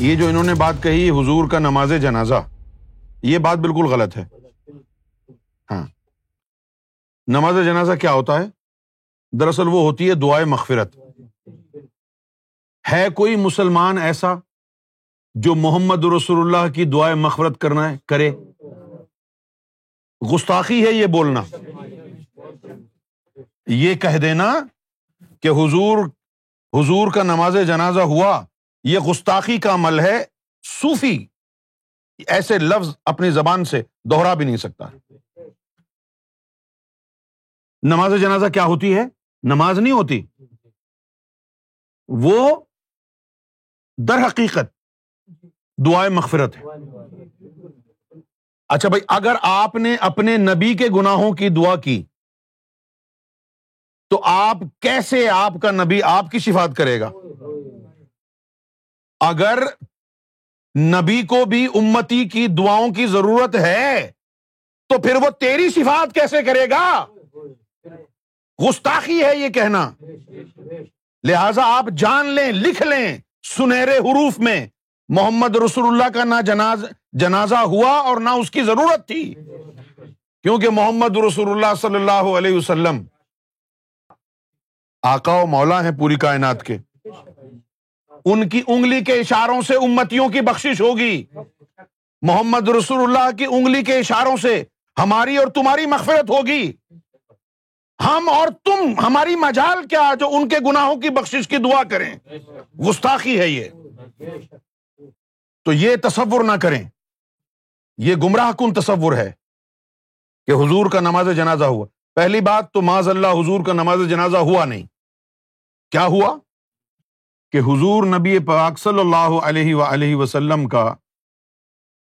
یہ جو انہوں نے بات کہی، حضور کا نماز جنازہ، یہ بات بالکل غلط ہے۔ ہاں۔ نماز جنازہ کیا ہوتا ہے؟ دراصل وہ ہوتی ہے دعائیں مغفرت۔ ہے کوئی مسلمان ایسا جو محمد رسول اللہ کی دعائیں مغفرت کرنا ہے، کرے؟ گستاخی ہے یہ بولنا۔ یہ کہہ دینا کہ حضور حضور کا نماز جنازہ ہوا۔ یہ گستاخی کا عمل ہے، صوفی ایسے لفظ اپنی زبان سے دوہرا بھی نہیں سکتا۔ نماز جنازہ کیا ہوتی ہے؟ نماز نہیں ہوتی۔ وہ در حقیقت دعائیں مغفرت ہے۔ اچھا بھائی، اگر آپ نے اپنے نبی کے گناہوں کی دعا کی، تو آپ کیسے آپ کا نبی آپ کی شفات کرے گا؟ اگر نبی کو بھی امتی کی دعاؤں کی ضرورت ہے، تو پھر وہ تیری صفات کیسے کرے گا؟ گستاخی ہے یہ کہنا۔ لہذا آپ جان لیں، لکھ لیں سنہرے حروف میں۔ محمد رسول اللہ کا نہ جناز، جنازہ ہوا اور نہ اس کی ضرورت تھی۔ کیونکہ محمد رسول اللہ صلی اللہ علیہ وسلم آقا و مولا ہے پوری کائنات کے۔ ان کی انگلی کے اشاروں سے امتیوں کی بخش ہوگی۔ محمد رسول اللہ کی انگلی کے اشاروں سے ہماری اور تمہاری مغفرت ہوگی۔ ہم اور تم، ہماری مجال کیا جو ان کے گناہوں کی بخش کی دعا کریں۔ گستاخی ہے یہ۔ تو یہ تصور نہ کریں۔ یہ گمراہ کن تصور ہے کہ حضور کا نماز جنازہ ہوا۔ پہلی بات تو معذ اللہ حضور کا نماز جنازہ ہوا نہیں۔ کیا ہوا؟ کہ حضور نبی پاک صلی اللہ علیہ وسلم کا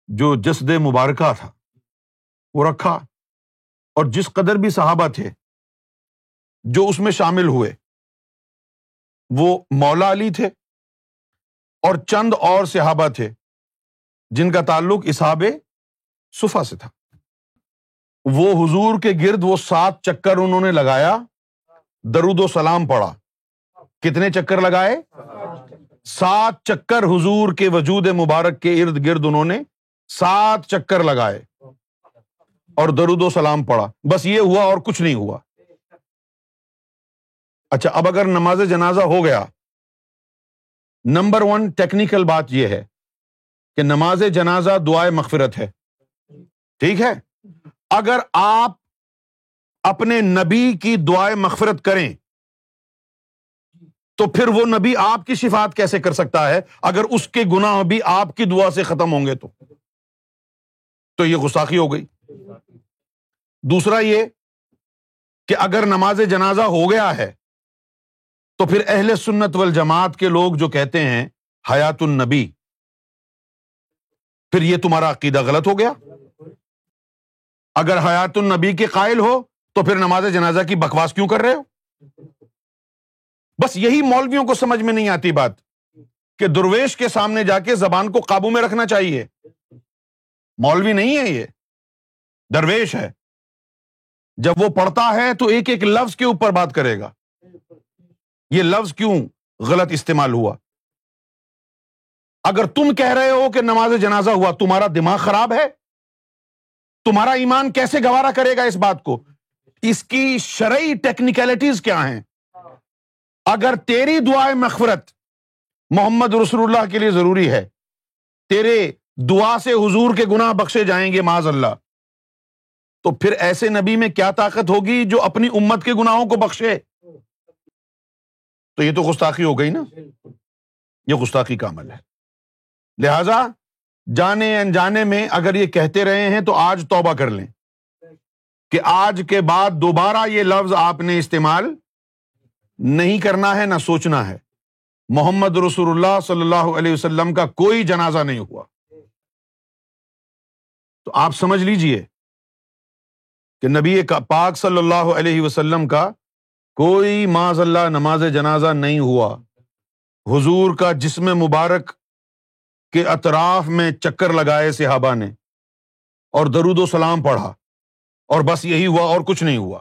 جو جسد مبارکہ تھا، وہ رکھا۔ اور جس قدر بھی صحابہ تھے جو اس میں شامل ہوئے، وہ مولا علی تھے اور چند اور صحابہ تھے جن کا تعلق اساب صفا سے تھا۔ وہ حضور کے گرد وہ سات چکر انہوں نے لگایا، درود و سلام پڑا کتنے چکر لگائے؟ سات چکر حضور کے وجود مبارک کے ارد گرد انہوں نے سات چکر لگائے اور درود و سلام پڑا بس یہ ہوا اور کچھ نہیں ہوا۔ اچھا اب اگر نماز جنازہ ہو گیا، نمبر ون ٹیکنیکل بات یہ ہے کہ نماز جنازہ دعائیں مغفرت ہے۔ ٹھیک ہے؟ اگر آپ اپنے نبی کی دعائیں مغفرت کریں تو پھر وہ نبی آپ کی شفات کیسے کر سکتا ہے؟ اگر اس کے گنا بھی آپ کی دعا سے ختم ہوں گے تو۔ تو یہ گساخی ہو گئی۔ دوسرا یہ کہ اگر نماز جنازہ ہو گیا ہے، تو پھر اہل سنت وال جماعت کے لوگ جو کہتے ہیں، حیات النبی، پھر یہ تمہارا عقیدہ غلط ہو گیا؟ اگر حیات النبی کے قائل ہو، تو پھر نماز جنازہ کی بکواس کیوں کر رہے ہو؟ بس یہی مولویوں کو سمجھ میں نہیں آتی بات کہ درویش کے سامنے جا کے زبان کو قابو میں رکھنا چاہیے۔ مولوی نہیں ہے یہ۔ درویش ہے۔ جب وہ پڑھتا ہے تو ایک ایک لفظ کے اوپر بات کرے گا۔ یہ لفظ کیوں غلط استعمال ہوا؟ اگر تم کہہ رہے ہو کہ نماز جنازہ ہوا، تمہارا دماغ خراب ہے؟ تمہارا ایمان کیسے گوارا کرے گا اس بات کو؟ اس کی شرعی ٹیکنیکلٹیز کیا ہیں؟ اگر تیری دعائیں مغفرت محمد رسول اللہ کے لیے ضروری ہے، تیرے دعا سے حضور کے گناہ بخشے جائیں گے معذ اللہ، تو پھر ایسے نبی میں کیا طاقت ہوگی جو اپنی امت کے گناہوں کو بخشے؟ تو یہ تو گستاخی ہو گئی نا؟ یہ گستاخی کا عمل ہے۔ لہذا جانے انجانے میں اگر یہ کہتے رہے ہیں تو آج توبہ کر لیں کہ آج کے بعد دوبارہ یہ لفظ آپ نے استعمال نہیں کرنا ہے، نہ سوچنا ہے۔ محمد رسول اللہ صلی اللہ علیہ وسلم کا کوئی جنازہ نہیں ہوا۔ تو آپ سمجھ لیجیے کہ نبی پاک صلی اللہ علیہ وسلم کا کوئی معذ اللہ نماز جنازہ نہیں ہوا۔ حضور کا جسم مبارک کے اطراف میں چکر لگائے صحابہ نے اور درود و سلام پڑھا اور بس یہی ہوا اور کچھ نہیں ہوا۔